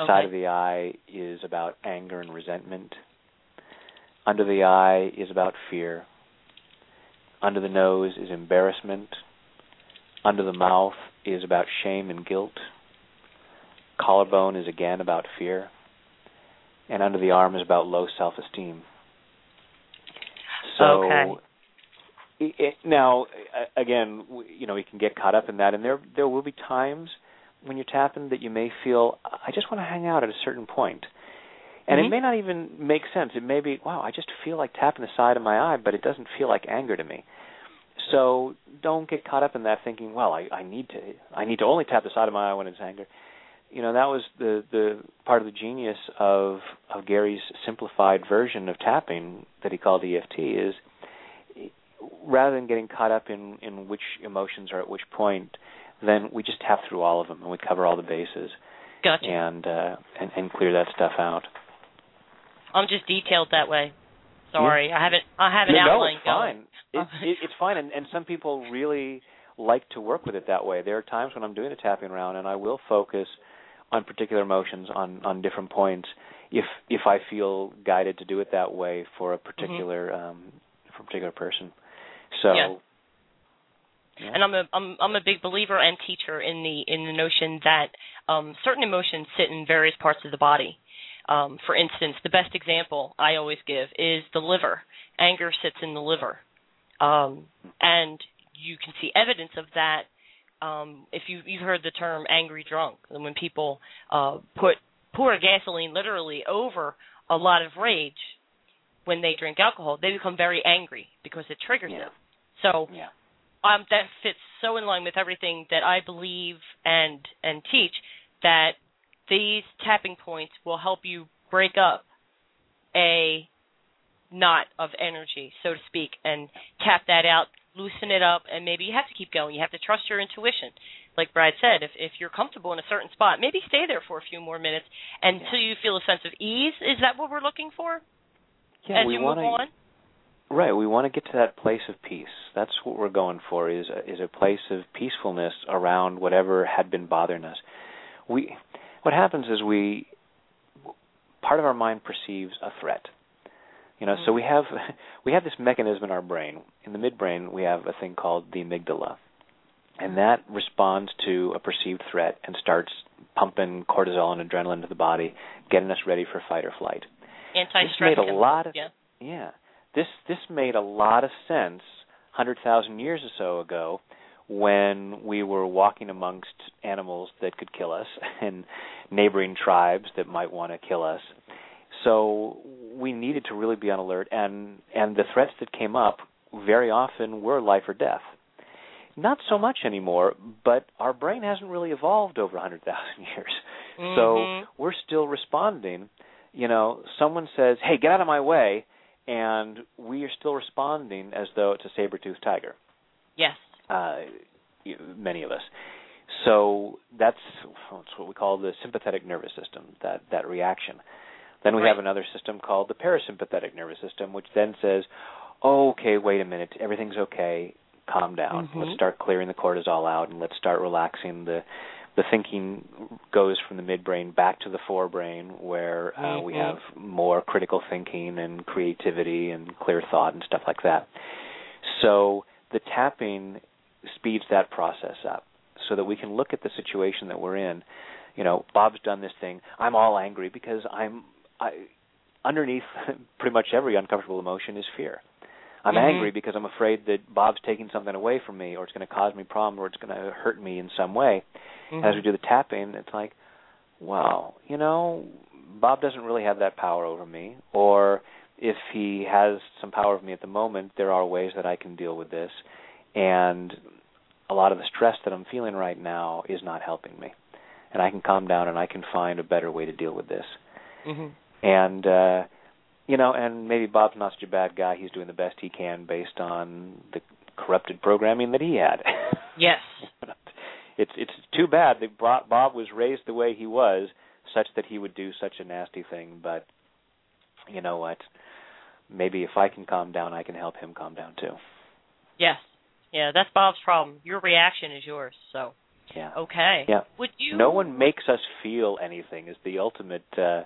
Side of the eye is about anger and resentment. Under the eye is about fear. Under the nose is embarrassment. Under the mouth is about shame and guilt. Collarbone is again about fear. And under the arm is about low self esteem. So Okay. it, now again, you know, we can get caught up in that and there there will be times when you're tapping that you may feel I just want to hang out at a certain point. And Mhm. it may not even make sense. It may be, wow, I just feel like tapping the side of my eye, but it doesn't feel like anger to me. So don't get caught up in that thinking, well, I, I need to I need to only tap the side of my eye when it's anger. You know, that was the the part of the genius of of Gary's simplified version of tapping that he called EFT is rather than getting caught up in in which emotions are at which point, then we just tap through all of them and we cover all the bases Gotcha. and uh and, and clear that stuff out. I'm just detailed that way. Sorry, I haven't. I have an no, outline no, it's fine. It, it, it's fine, and, and some people really like to work with it that way. There are times when I'm doing a tapping round, and I will focus on particular emotions on on different points if if I feel guided to do it that way for a particular um, for a particular person. So. Yeah. Yeah. and I'm a I'm I'm a big believer and teacher in the in the notion that um, certain emotions sit in various parts of the body. Um, for instance, the best example I always give is the liver. Anger sits in the liver, um, and you can see evidence of that um, if you you've heard the term angry drunk. And when people uh, put pour gasoline literally over a lot of rage when they drink alcohol, they become very angry because it triggers Yeah. them. So yeah. Um, that fits so in line with everything that I believe and and teach that these tapping points will help you break up a knot of energy, so to speak, and tap that out, loosen it up, and maybe you have to keep going. You have to trust your intuition. Like Brad said, if if you're comfortable in a certain spot, maybe stay there for a few more minutes until you feel a sense of ease. Is that what we're looking for Yeah, as we you want move on? Right, we want to get to that place of peace. That's what we're going for is a, is a place of peacefulness around whatever had been bothering us. We what happens is we part of our mind perceives a threat. You know, so we mm. have we have this mechanism in our brain. In the midbrain, we have a thing called the amygdala. And mm. that responds to a perceived threat and starts pumping cortisol and adrenaline to the body, getting us ready for fight or flight. Anti-stress. Made a lot of yeah. yeah. This this made a lot of sense hundred thousand years or so ago when we were walking amongst animals that could kill us and neighboring tribes that might want to kill us. So we needed to really be on alert and and the threats that came up very often were life or death. Not so much anymore, but our brain hasn't really evolved over 100,000 years. Mhm. So we're still responding. You know, someone says, "Hey, get out of my way." And we are still responding as though it's a saber-toothed tiger Yes. uh, many of us. So that's, that's what we call the sympathetic nervous system, that, that reaction. Then we Right. have another system called the parasympathetic nervous system, which then says, oh, okay, wait a minute, everything's okay, calm down. Mhm. Let's start clearing the cortisol out and let's start relaxing. The the thinking goes from the midbrain back to the forebrain where uh, we Mhm. have more critical thinking and creativity and clear thought and stuff like that. So the tapping speeds that process up so that we can look at the situation that we're in. you know, Bob's done this thing. I'm all angry because I'm I underneath pretty much every uncomfortable emotion is fear. I'm Mhm. angry because I'm afraid that Bob's taking something away from me or it's going to cause me problem or it's going to hurt me in some way. Mhm. As we do the tapping, it's like, wow, you know, Bob doesn't really have that power over me or if he has some power over me at the moment, there are ways that I can deal with this and a lot of the stress that I'm feeling right now is not helping me. And I can calm down and I can find a better way to deal with this. Mhm. And uh you know, and maybe Bob's not such a bad guy. He's doing the best he can based on the corrupted programming that he had. Yes. it's it's too bad that Bob Bob was raised the way he was, such that he would do such a nasty thing. But you know what? Maybe if I can calm down, I can help him calm down too. Yes. Yeah, that's Bob's problem. Your reaction is yours. So, Yeah. okay. Yeah. Would you No one makes us feel anything. Is the ultimate uh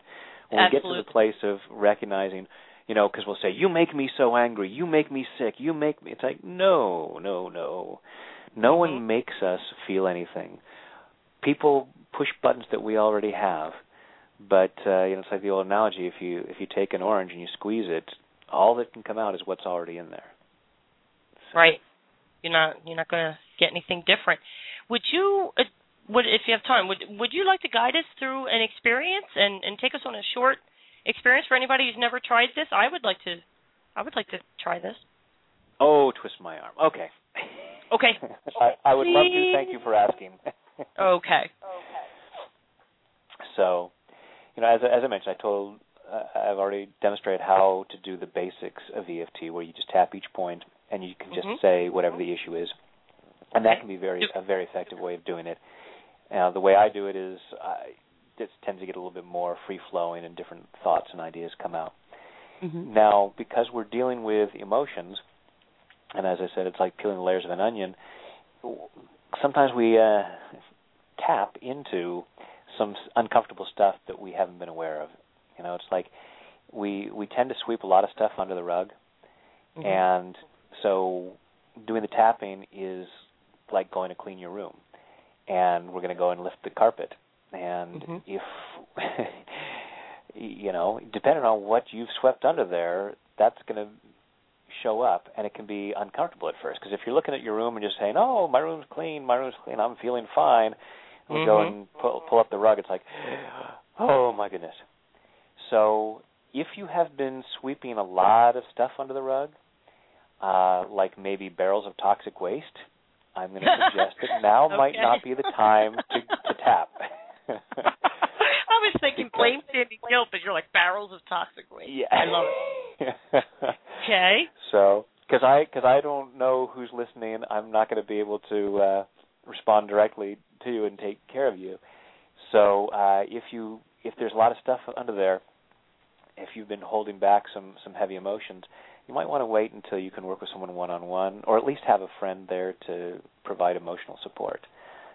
when we get to the place of recognizing, you know, because we'll say, "You make me so angry. You make me sick. You make me." It's like, no, no, no. No Mhm. one makes us feel anything. People push buttons that we already have, but uh, you know, it's like the old analogy: if you if you take an orange and you squeeze it, all that can come out is what's already in there. So- Right. You're not you're not going to get anything different. Would you would if you have time would would you like to guide us through an experience and and take us on a short experience for anybody who's never tried this? I would like to I would like to try this. Oh, twist my arm. Okay. Okay. I, I would love to. Thank you for asking. Okay. So, you know, as as I mentioned, I told uh, I've already demonstrated how to do the basics of EFT, where you just tap each point and you can just Mhm. say whatever the issue is, and that can be very a very effective way of doing it. Uh, the way I do it is I just tends to get a little bit more free flowing and different thoughts and ideas come out. Mm-hmm. Now, because we're dealing with emotions, and as I said, it's like peeling the layers of an onion. Sometimes we uh, tap into some uncomfortable stuff that we haven't been aware of. You know, it's like we we tend to sweep a lot of stuff under the rug, Mm-hmm. and so doing the tapping is like going to clean your room, and we're going to go and lift the carpet, and Mhm. if you know, depending on what you've swept under there, that's going to show up, and it can be uncomfortable at first. Because if you're looking at your room and just saying, "Oh, my room's clean, my room's clean, I'm feeling fine," and we go Mhm. and pull, pull up the rug, it's like, "Oh my goodness." So if you have been sweeping a lot of stuff under the rug, uh, like maybe barrels of toxic waste, I'm going to suggest that now might not be the time to, to tap. I was thinking blame Sandy guilt, but you're like barrels of toxic waste. Yeah, I love it. Okay. So, because I because I don't know who's listening, I'm not going to be able to uh, respond directly to you and take care of you. So, uh, if you if there's a lot of stuff under there, if you've been holding back some some heavy emotions, you might want to wait until you can work with someone one on one, or at least have a friend there to provide emotional support.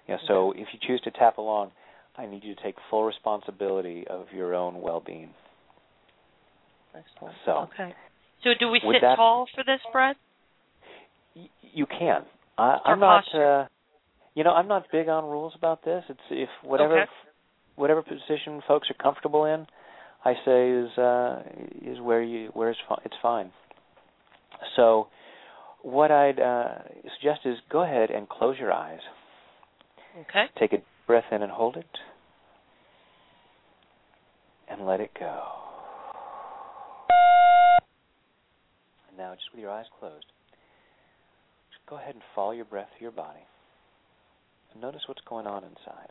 You know, so if you choose to tap along, I need you to take full responsibility of your own well-being. Excellent. So, Okay. So do we sit that- tall for this, Brad? Y- you can. I, I'm not. Uh, you know, I'm not big on rules about this. It's if whatever Okay. whatever position folks are comfortable in, I say is uh, is where you where it's it's fine. So, what I'd uh, suggest is go ahead and close your eyes. Okay. Take a breath in and hold it, and let it go. And now, just with your eyes closed, just go ahead and follow your breath through your body. And notice what's going on inside.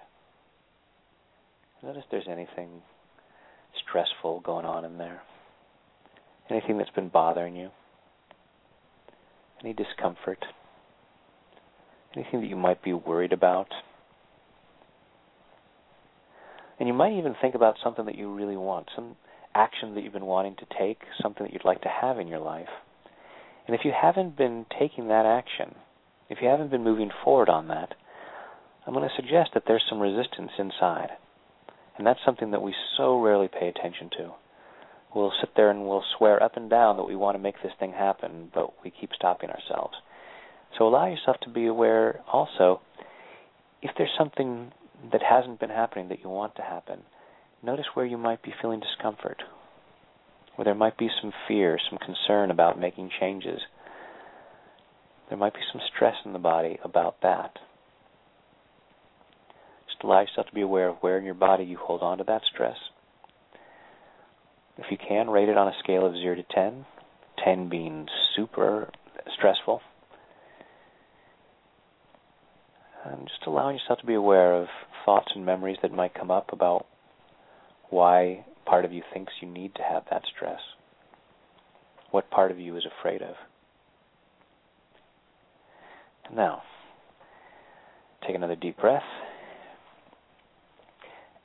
Notice if there's anything stressful going on in there. Anything that's been bothering you. Any discomfort. Anything that you might be worried about. And you might even think about something that you really want, some action that you've been wanting to take, something that you'd like to have in your life. And if you haven't been taking that action, if you haven't been moving forward on that, I'm going to suggest that there's some resistance inside. And that's something that we so rarely pay attention to. We'll sit there and we'll swear up and down that we want to make this thing happen, but we keep stopping ourselves. So allow yourself to be aware also if there's something that hasn't been happening that you want to happen, notice where you might be feeling discomfort, where there might be some fear, some concern about making changes. There might be some stress in the body about that. Just allow yourself to be aware of where in your body you hold on to that stress. If you can, rate it on a scale of 0 to 10, 10 being super stressful. And just allowing yourself to be aware of thoughts and memories that might come up about why part of you thinks you need to have that stress. What part of you is afraid of. Now, take another deep breath.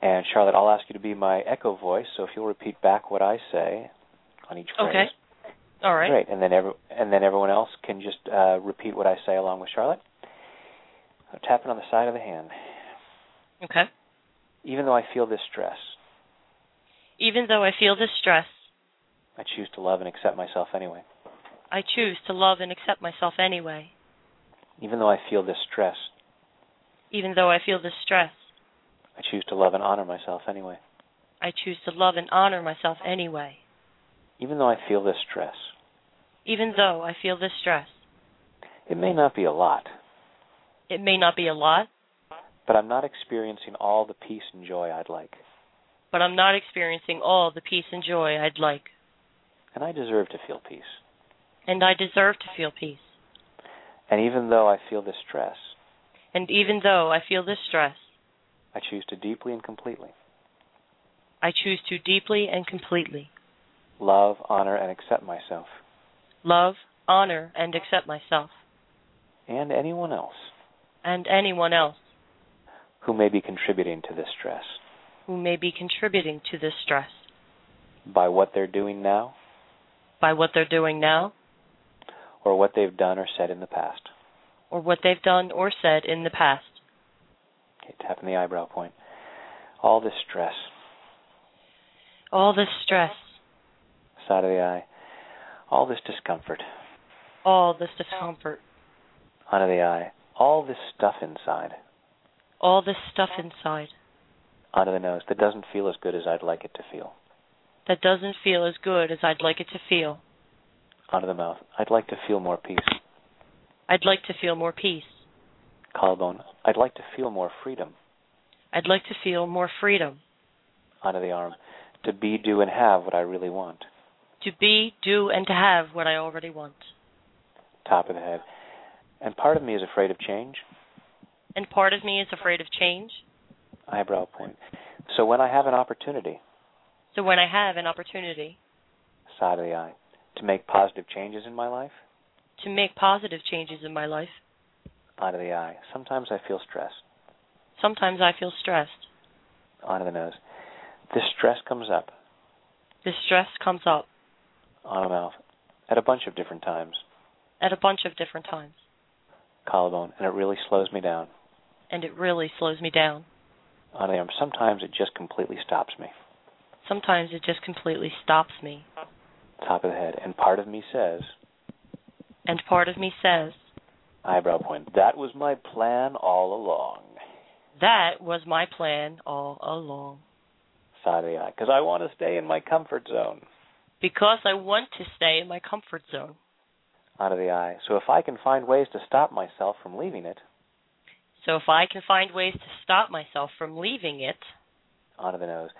And Charlotte, I'll ask you to be my echo voice, so if you'll repeat back what I say on each phrase. Okay. All right. Great. And then every, and then everyone else can just uh, repeat what I say along with Charlotte. I'm tapping on the side of the hand. Okay. Even though I feel this stress, Even though I feel this stress, I choose to love and accept myself anyway. I choose to love and accept myself anyway. Even though I feel this stress, Even though I feel this stress, I choose to love and honor myself anyway. I choose to love and honor myself anyway. Even though I feel this stress, Even though I feel this stress, it may not be a lot, it may not be a lot, but I'm not experiencing all the peace and joy I'd like. but I'm not experiencing all the peace and joy I'd like. And I deserve to feel peace. And I deserve to feel peace. And even though I feel this stress, And even though I feel this stress, I choose to deeply and completely. I choose to deeply and completely. Love, honor, and accept myself. Love, honor, and accept myself. And anyone else. And anyone else. Who may be contributing to this stress. Who may be contributing to this stress. By what they're doing now. By what they're doing now. Or what they've done or said in the past. or what they've done or said in the past. Okay, tapping the eyebrow point. All this stress, All this stress, side of the eye, all this discomfort, all this discomfort, under the eye, all this stuff inside, all this stuff inside under the nose that doesn't feel as good as I'd like it to feel, that doesn't feel as good as I'd like it to feel. under the mouth. I'd like to feel more peace. I'd like to feel more peace. Collarbone. I'd like to feel more freedom. I'd like to feel more freedom Under the arm. To be, do, and have what I really want. to be, do, and to have what I already want. Top of the head. And part of me is afraid of change. And part of me is afraid of change. Eyebrow point. So when I have an opportunity, So when I have an opportunity side of the eye, to make positive changes in my life, to make positive changes in my life, out of the eye. Sometimes I feel stressed. sometimes I feel stressed. Onto the nose. This stress comes up This stress comes up on the mouth at a bunch of different times. at a bunch of different times, Collarbone, and it really slows me down. and it really slows me down. On the arm. Sometimes it just completely stops me. Sometimes it just completely stops me. Top of the head. And part of me says, And part of me says, eyebrow point, that was my plan all along. that was my plan all along. Side of the eye. Because I want to stay in my comfort zone. Because I want to stay in my comfort zone. Out of the eye. So if I can find ways to stop myself from leaving it, So if I can find ways to stop myself from leaving it, onto the nose,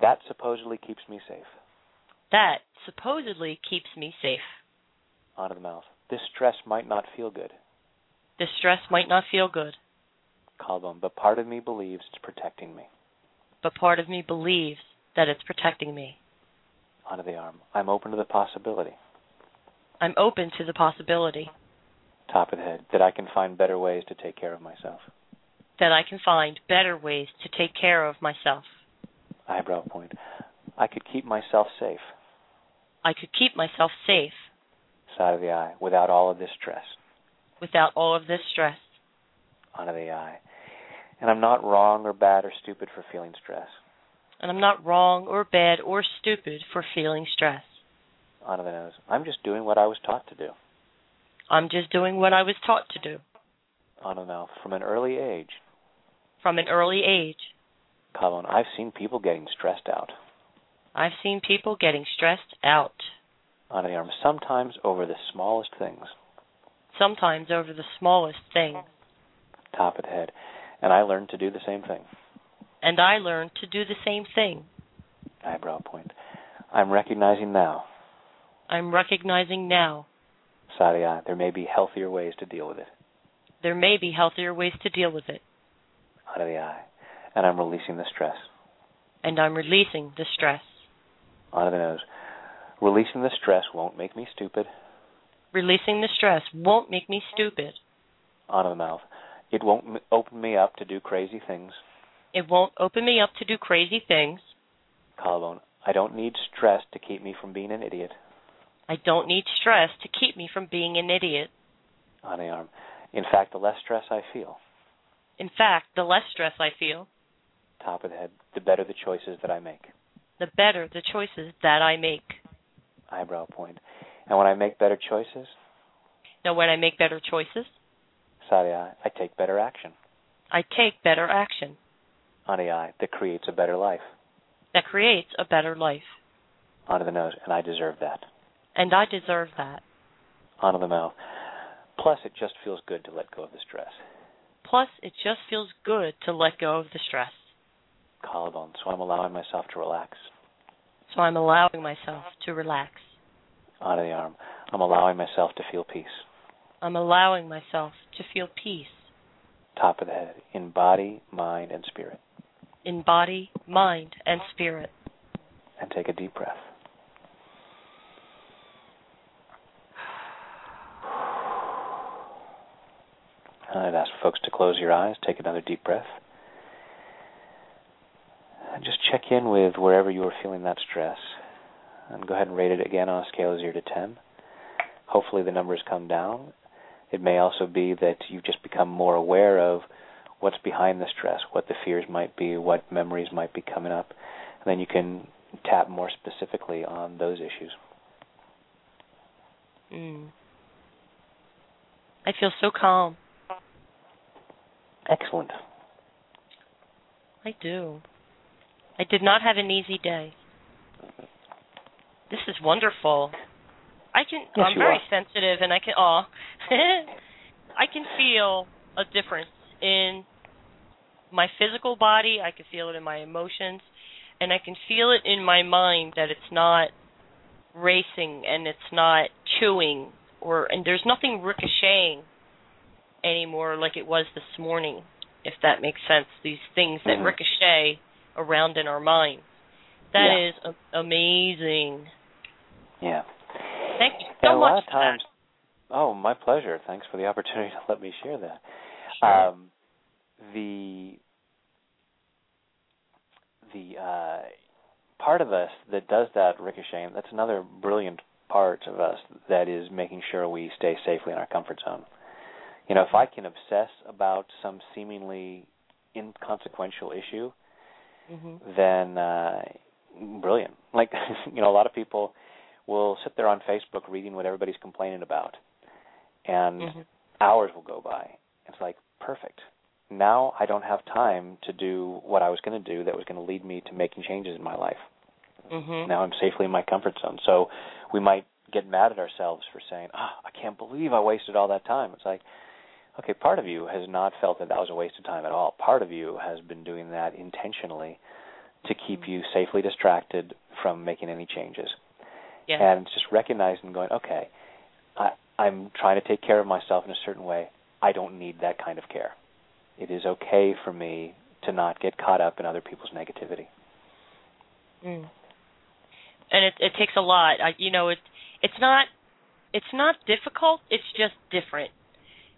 that supposedly keeps me safe. that supposedly keeps me safe. Onto the mouth. This stress might not feel good. This stress might not feel good, Collarbone. But part of me believes it's protecting me. but part of me believes that it's protecting me. Onto the arm. I'm open to the possibility. I'm open to the possibility Top of the head. That I can find better ways to take care of myself. that I can find better ways to take care of myself. Eyebrow point. I could keep myself safe. I could keep myself safe Side of the eye. Without all of this stress. Without all of this stress. Onto the eye. And I'm not wrong or bad or stupid for feeling stress. And I'm not wrong or bad or stupid for feeling stress. Onto the nose. I'm just doing what I was taught to do. I'm just doing what I was taught to do. Onto the mouth. From an early age, from an early age. Colin, I've seen people getting stressed out. I've seen people getting stressed out. On the arm, sometimes over the smallest things. Sometimes over the smallest things. Top of the head. And I learned to do the same thing. And I learned to do the same thing. Eyebrow point. I'm recognizing now. I'm recognizing now. Side eye. There may be healthier ways to deal with it. There may be healthier ways to deal with it. Out of the eye. And I'm releasing the stress. And I'm releasing the stress. Out of the nose. Releasing the stress won't make me stupid. Releasing the stress won't make me stupid. Out of the mouth. It won't m- open me up to do crazy things. It won't open me up to do crazy things. Collarbone. I don't need stress to keep me from being an idiot. I don't need stress to keep me from being an idiot. On the arm. In fact, the less stress I feel, In fact, the less stress I feel, top of the head, the better the choices that I make. the better the choices that I make. Eyebrow point. And when I make better choices, Now, when I make better choices, side eye, I take better action. I take better action On the eye, that creates a better life. that creates a better life. Onto the nose, and I deserve that. And I deserve that. Onto the mouth. Plus, it just feels good to let go of the stress. Plus, it just feels good to let go of the stress. Collarbone. So I'm allowing myself to relax. So I'm allowing myself to relax. Onto the arm. I'm allowing myself to feel peace. I'm allowing myself to feel peace Top of the head, in body, mind, and spirit. in body, mind, and spirit. And take a deep breath. I'd ask folks to close your eyes, take another deep breath. And just check in with wherever you are feeling that stress. And go ahead and rate it again on a scale of 0 to 10. Hopefully the numbers come down. It may also be that you've just become more aware of what's behind the stress, what the fears might be, what memories might be coming up. And then you can tap more specifically on those issues. Mm. I feel so calm. Excellent. I do. I did not have an easy day. This is wonderful. I can Yes, I'm very are. sensitive and I can aw I can feel a difference in my physical body, I can feel it in my emotions, and I can feel it in my mind that it's not racing and it's not chewing or and there's nothing ricocheting anymore like it was this morning, if that makes sense. These things that Mhm. ricochet around in our minds. That Yeah. is a- amazing. Yeah. Thank you so a lot much of times, oh, my pleasure. Thanks for the opportunity to let me share that. Sure. Um, the the uh, part of us that does that ricocheting, that's another brilliant part of us that is making sure we stay safely in our comfort zone. You know, if I can obsess about some seemingly inconsequential issue, Mhm. then uh brilliant. Like you know, a lot of people will sit there on Facebook reading what everybody's complaining about. And Mhm. hours will go by. It's like perfect. Now I don't have time to do what I was going to do that was going to lead me to making changes in my life. Mhm. Now I'm safely in my comfort zone. So we might get mad at ourselves for saying, "Ah, I can't believe I wasted all that time." It's like, okay, part of you has not felt that that was a waste of time at all. Part of you has been doing that intentionally to keep you safely distracted from making any changes. Yeah. And it's just recognizing and going, okay, I, I'm trying to take care of myself in a certain way. I don't need that kind of care. It is okay for me to not get caught up in other people's negativity. Mm. And it it takes a lot. I, you know, it it's not it's not difficult. It's just different,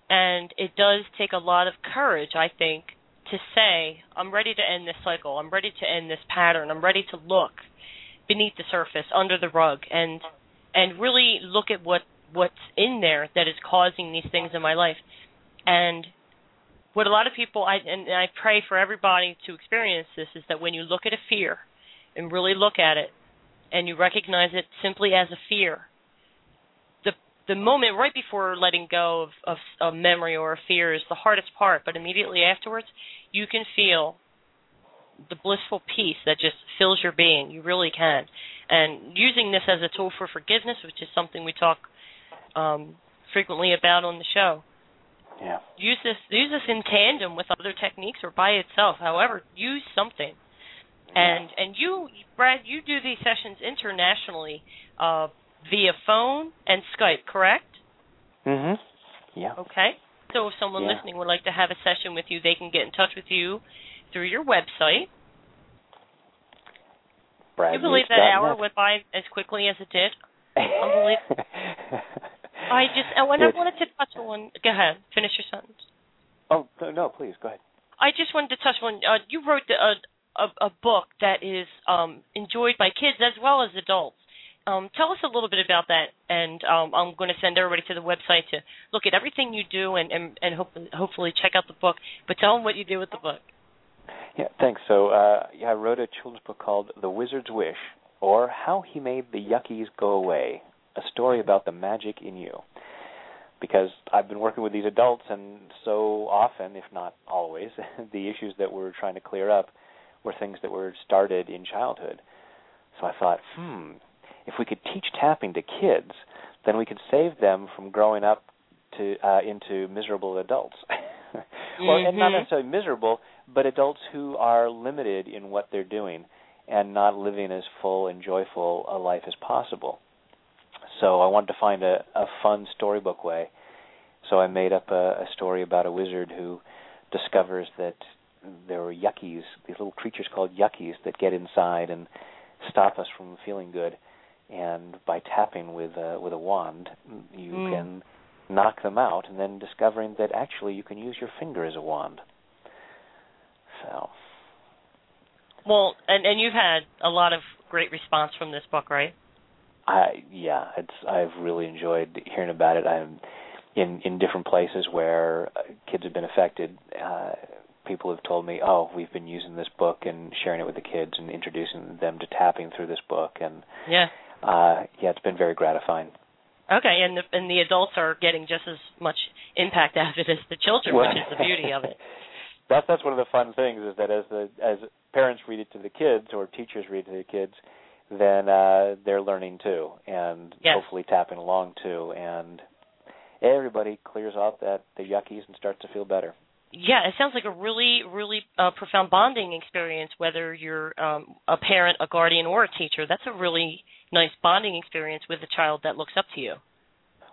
and it does take a lot of courage, I think, to say I'm ready to end this cycle. I'm ready to end this pattern. I'm ready to look beneath the surface, under the rug, and and really look at what what's in there that is causing these things in my life. And what a lot of people I and I pray for everybody to experience this is that when you look at a fear and really look at it and you recognize it simply as a fear, the the moment right before letting go of, of a memory or a fear is the hardest part, but immediately afterwards, you can feel the blissful peace that just fills your being. You really can. And using this as a tool for forgiveness, which is something we talk um, frequently about on the show. Yeah. Use this use this in tandem with other techniques or by itself. However, use something. And and you, Brad, you do these sessions internationally uh, via phone and Skype, correct? Mhm. Yeah. Okay. So if someone Yeah. listening would like to have a session with you, they can get in touch with you through your website. Brad you believe that hour went by as quickly as it did? Unbelievable. I just oh, and I wanted to touch on. Go ahead, finish your sentence. Oh no, no, please go ahead. I just wanted to touch on. Uh, you wrote the, a, a a book that is um, enjoyed by kids as well as adults. Um, tell us a little bit about that, and um, I'm going to send everybody to the website to look at everything you do and and, and hope, hopefully check out the book. But tell them what you do with the book. Yeah, thanks. So uh, yeah, I wrote a children's book called The Wizard's Wish, or How He Made the Yuckies Go Away, a story about the magic in you. Because I've been working with these adults, and so often, if not always, the issues that we're trying to clear up were things that were started in childhood. So I thought, hmm, if we could teach tapping to kids, then we could save them from growing up to uh, into miserable adults. well, and not Mhm. necessarily miserable, but adults who are limited in what they're doing and not living as full and joyful a life as possible. So I wanted to find a, a fun storybook way. So I made up a, a story about a wizard who discovers that there are yuckies, these little creatures called yuckies that get inside and stop us from feeling good. And by tapping with a, with a wand, you Mm. can knock them out, and then discovering that actually you can use your finger as a wand. So Well, and and you've had a lot of great response from this book, right? I yeah, it's I've really enjoyed hearing about it. I'm in in different places where uh, kids have been affected. Uh, people have told me, "Oh, we've been using this book and sharing it with the kids and introducing them to tapping through this book." And Yeah. uh, yeah, it's been very gratifying. Okay, and the and the adults are getting just as much impact out of it as the children, which is the beauty of it. That's that's one of the fun things is that as the as parents read it to the kids or teachers read it to the kids, then uh they're learning too and Yes. hopefully tapping along too and everybody clears off that the yuckies and starts to feel better. Yeah, it sounds like a really, really uh, profound bonding experience. Whether you're um, a parent, a guardian, or a teacher, that's a really nice bonding experience with a child that looks up to you.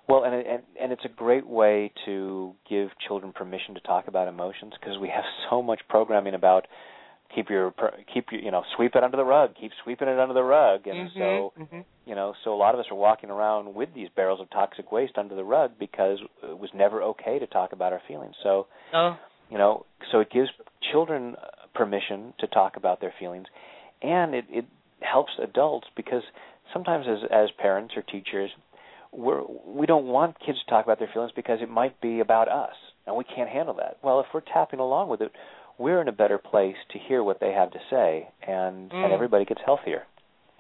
Well, and and and it's a great way to give children permission to talk about emotions because we have so much programming about keep your keep your you know sweep it under the rug, keep sweeping it under the rug, and Mhm, so mhm. you know so a lot of us are walking around with these barrels of toxic waste under the rug because it was never okay to talk about our feelings. So oh, you know so it gives children uh, permission to talk about their feelings, and it it helps adults because sometimes as as parents or teachers we're we don't want kids to talk about their feelings because it might be about us and we can't handle that. Well, if we're tapping along with it, we're in a better place to hear what they have to say and Mm. and everybody gets healthier.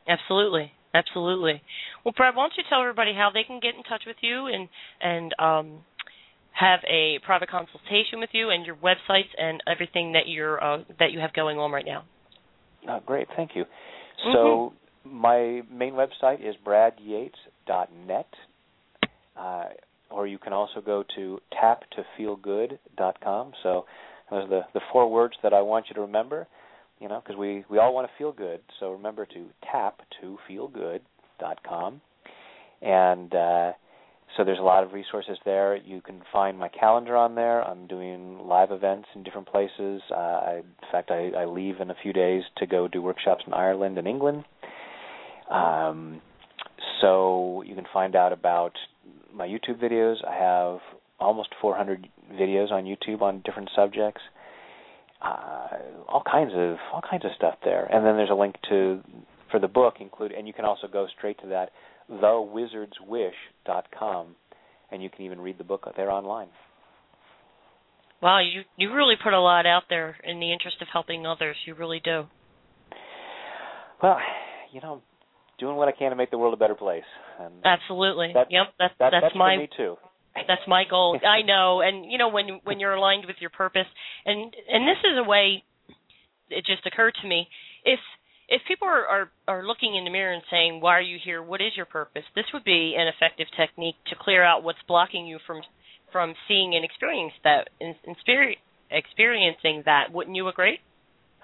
absolutely, absolutely. Well, Brad, why don't you tell everybody how they can get in touch with you and and um, have a private consultation with you and your websites and everything that you're uh, that you have going on right now. Oh, great, thank you. So my main website is bradyates.net, uh, or you can also go to taptofeelgood.com. So those are the the four words that I want you to remember. You know, because we we all want to feel good. So remember to tap feelgood.com, and uh, so there's a lot of resources there. You can find my calendar on there. I'm doing live events in different places. Uh, I, in fact, I, I leave in a few days to go do workshops in Ireland and England. Um, so you can find out about my YouTube videos. I have almost 400 videos on YouTube on different subjects. Uh, all kinds of all kinds of stuff there. And then there's a link to for the book include and you can also go straight to that thewizardswish.com and you can even read the book there online. Wow, you you really put a lot out there in the interest of helping others. You really do. Well, you know, doing what I can to make the world a better place. And Absolutely. That- yep. That's that, that's, that's my me too. that's my goal. I know, and you know when when you're aligned with your purpose, and and this is a way. It just occurred to me if if people are, are are looking in the mirror and saying, "Why are you here? What is your purpose?" This would be an effective technique to clear out what's blocking you from from seeing and experiencing that, in, in spirit, experiencing that. Wouldn't you agree?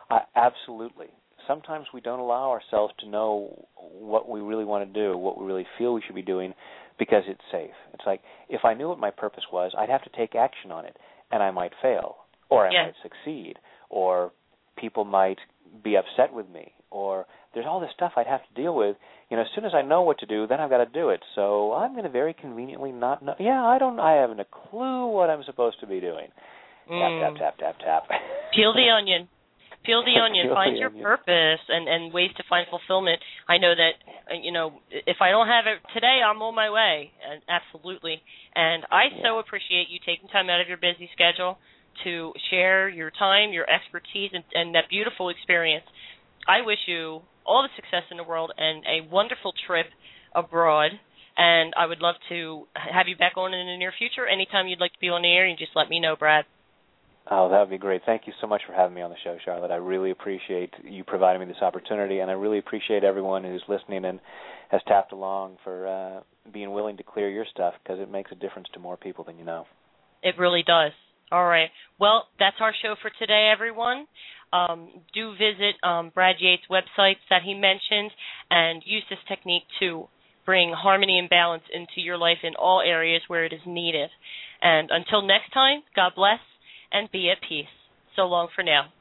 Uh, absolutely. Sometimes we don't allow ourselves to know what we really want to do, what we really feel we should be doing, because it's safe. It's like if I knew what my purpose was, I'd have to take action on it, and I might fail, or I Yeah. might succeed, or people might be upset with me, or there's all this stuff I'd have to deal with. You know, as soon as I know what to do, then I've got to do it. So I'm going to very conveniently not know. Yeah, I don't. I haven't a clue what I'm supposed to be doing. Mm. Tap tap tap tap tap. Peel the onion. Peel the onion. Peel find the your onion. purpose and and ways to find fulfillment. I know that uh, you know if I don't have it today, I'm on my way. And absolutely. And I so appreciate you taking time out of your busy schedule to share your time, your expertise, and, and that beautiful experience. I wish you all the success in the world and a wonderful trip abroad. And I would love to have you back on in the near future. Anytime you'd like to be on the air, you just let me know, Brad. Oh, that would be great. Thank you so much for having me on the show, Charlotte. I really appreciate you providing me this opportunity, and I really appreciate everyone who's listening and has tapped along for uh, being willing to clear your stuff because it makes a difference to more people than you know. It really does. All right. Well, that's our show for today, everyone. Um, do visit um, Brad Yates' websites that he mentioned and use this technique to bring harmony and balance into your life in all areas where it is needed. And until next time, God bless and be at peace. So long for now.